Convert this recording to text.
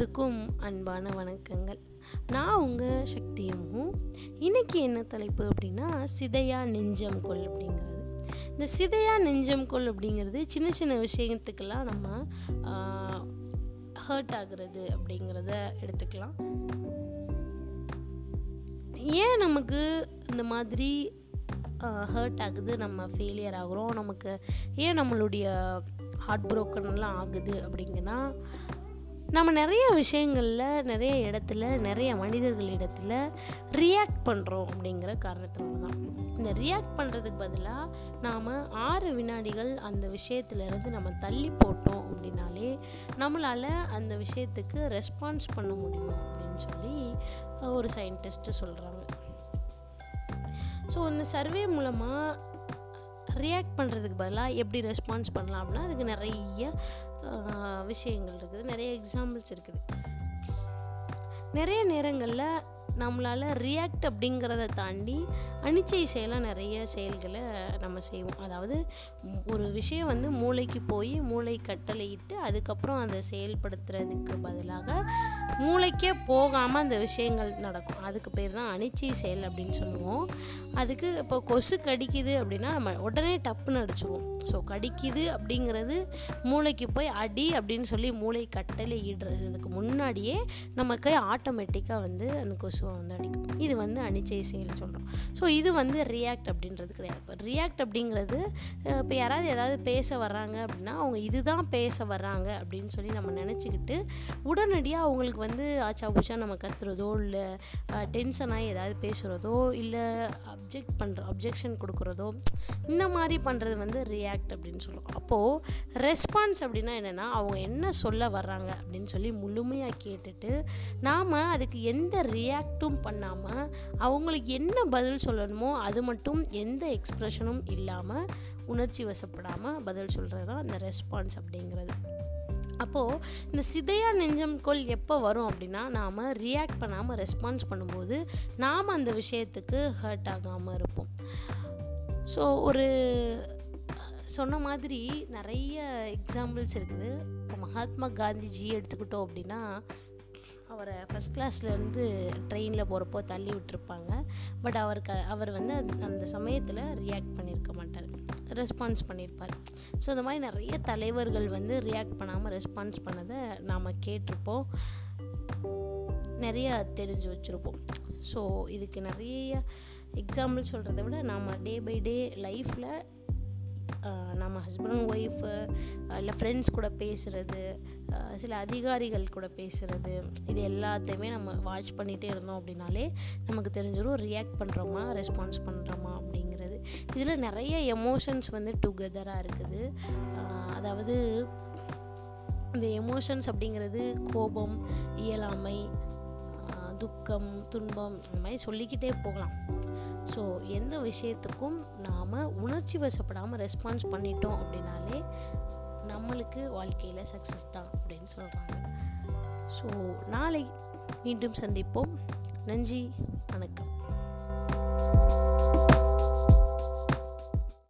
அனைவருக்கும் அன்பான வணக்கங்கள். நான் உங்க சக்தியமும் இன்னைக்கு என்ன தலைப்பு அப்படின்னா சிதையா நெஞ்சம் கொள் அப்படிங்கிறது. இந்த சிதையா நெஞ்சம் கொள் அப்படிங்கிறது சின்ன சின்ன விஷயத்துக்கெல்லாம் நம்ம ஹர்ட் ஆகுறது அப்படிங்கிறத எடுத்துக்கலாம். ஏன் நமக்கு இந்த மாதிரி ஹர்ட் ஆகுது நம்ம ஃபெயிலியர் ஆகுறோம்? நமக்கு ஏன் நம்மளுடைய ஹார்ட் ப்ரோக்கன்லாம் ஆகுது அப்படிங்கன்னா நம்ம நிறைய விஷயங்களில் நிறைய இடத்துல நிறைய மனிதர்கள் இடத்துல ரியாக்ட் பண்ணுறோம் அப்படிங்கிற காரணத்தினால தான் இந்த ரியாக்ட் பண்ணுறதுக்கு பதிலாக நாம் ஆறு வினாடிகள் அந்த விஷயத்துல இருந்து நம்ம தள்ளி போட்டோம் அப்படின்னாலே நம்மளால் அந்த விஷயத்துக்கு ரெஸ்பான்ஸ் பண்ண முடியும் அப்படின்னு சொல்லி ஒரு சயின்டிஸ்ட்டு சொல்கிறாங்க ஸோ இந்த சர்வே மூலமாக ரியாக்ட் பண்ணுறதுக்கு பதிலாக எப்படி ரெஸ்பான்ஸ் பண்ணலாம் அப்படின்னா அதுக்கு நிறைய விஷயங்கள் இருக்குது. நிறைய எக்ஸாம்பிள்ஸ் இருக்குது. நிறைய நேரங்களில் நம்மளால் ரியாக்ட் அப்படிங்கிறத தாண்டி அனிச்சை செயலாக நிறைய செயல்களை நம்ம செய்வோம். அதாவது ஒரு விஷயம் வந்து மூளைக்கு போய் மூளை கட்டளையிட்டு அதுக்கப்புறம் அதை செயல்படுத்துறதுக்கு பதிலாக மூளைக்கே போகாமல் அந்த விஷயங்கள் நடக்கும். அதுக்கு பேர் தான் அணிச்சி செயல் அப்படின்னு சொல்லுவோம். அதுக்கு இப்போ கொசு கடிக்குது அப்படின்னா நம்ம உடனே டப்புன்னு அடிச்சிருவோம். ஸோ கடிக்குது அப்படிங்கிறது மூளைக்கு போய் அடி அப்படின்னு சொல்லி மூளை கட்டளை இடுறதுக்கு முன்னாடியே நமக்கு ஆட்டோமேட்டிக்காக வந்து அந்த கொசுவை வந்து அடிக்கும். இது வந்து அனிச்சை செயல் சொல்கிறோம் ஸோ இது வந்து ரியாக்ட் அப்படின்றது கிடையாது. இப்போ ரியாக்ட் அப்படிங்கிறது இப்போ யாராவது ஏதாவது பேச வர்றாங்க அப்படின்னா அவங்க இதுதான் பேச வர்றாங்க அப்படின்னு சொல்லி நம்ம நினச்சிக்கிட்டு உடனடியாக அவங்களுக்கு வந்து ஆச்சா பூச்சா நம்ம கத்துறதோ இல்லை டென்ஷனாக ஏதாவது பேசுகிறதோ இல்லை அப்ஜெக்ட் பண்ணுற அப்ஜெக்ஷன் கொடுக்குறதோ இந்த மாதிரி பண்ணுறது வந்து ரியாக்ட் அப்படின்னு சொல்லுவோம். அப்போது ரெஸ்பான்ஸ் அப்படின்னா என்னென்னா அவங்க என்ன சொல்ல வர்றாங்க அப்படின்னு சொல்லி முழுமையாக கேட்டுட்டு நாம் அதுக்கு எந்த ரியாக்டும் பண்ணாமல் அவங்களுக்கு என்ன பதில் சொல்லணுமோ அது மட்டும் எந்த எக்ஸ்ப்ரெஷனும் இல்லாமல் உணர்ச்சி வசப்படாமல் பதில் சொல்கிறது தான் அந்த ரெஸ்பான்ஸ் அப்படிங்கிறது. அப்போது இந்த சிதையா நெஞ்சம் கொள் எப்போ வரும் அப்படின்னா நாம் ரியாக்ட் பண்ணாமல் ரெஸ்பான்ஸ் பண்ணும்போது நாம் அந்த விஷயத்துக்கு ஹர்ட் ஆகாமல் இருப்போம். ஸோ ஒரு சொன்ன மாதிரி நிறைய எக்ஸாம்பிள்ஸ் இருக்குது. இப்போ மகாத்மா காந்திஜி எடுத்துக்கிட்டோம் அப்படின்னா அவரை ஃபஸ்ட் கிளாஸ்லேருந்து ட்ரெயினில் போகிறப்போ தள்ளி விட்டுருப்பாங்க. பட் அவருக்கு அவர் வந்து அந்த சமயத்தில் ரியாக்ட் பண்ணியிருக்க மாட்டார். ரெஸ்பான்ஸ் பண்ணியிருப்பார் ஸோ இந்த மாதிரி நிறைய தலைவர்கள் வந்து ரியாக்ட் பண்ணாமல் ரெஸ்பான்ஸ் பண்ணதை நாம் கேட்டிருப்போம். நிறைய தெரிஞ்சு வச்சுருப்போம். ஸோ இதுக்கு நிறைய எக்ஸாம்பிள் சொல்கிறத விட நாம் டே பை டே லைஃப்பில் நம்ம ஹஸ்பண்ட் ஒய்ஃபு இல்லை ஃப்ரெண்ட்ஸ் கூட பேசுகிறது சில அதிகாரிகள் கூட பேசுகிறது இது எல்லாத்தையுமே நம்ம வாட்ச் பண்ணிகிட்டே இருந்தோம் அப்படின்னாலே நமக்கு தெரிஞ்சிடும் ரியாக்ட் பண்ணுறோமா ரெஸ்பான்ஸ் பண்ணுறோமா அப்படிங்கிறது. இதில் நிறைய எமோஷன்ஸ் வந்து டுகெதராக இருக்குது. அதாவது இந்த எமோஷன்ஸ் அப்படிங்கிறது கோபம் இயலாமை துக்கம் துன்பம் இந்த மாதிரி சொல்லிக்கிட்டே போகலாம். ஸோ எந்த விஷயத்துக்கும் நாம் உணர்ச்சி வசப்படாமல் ரெஸ்பான்ஸ் பண்ணிட்டோம் அப்படின்னாலே நம்மளுக்கு வாழ்க்கையில் சக்ஸஸ் தான் அப்படின்னு சொல்கிறாங்க ஸோ நாளை மீண்டும் சந்திப்போம். நன்றி வணக்கம்.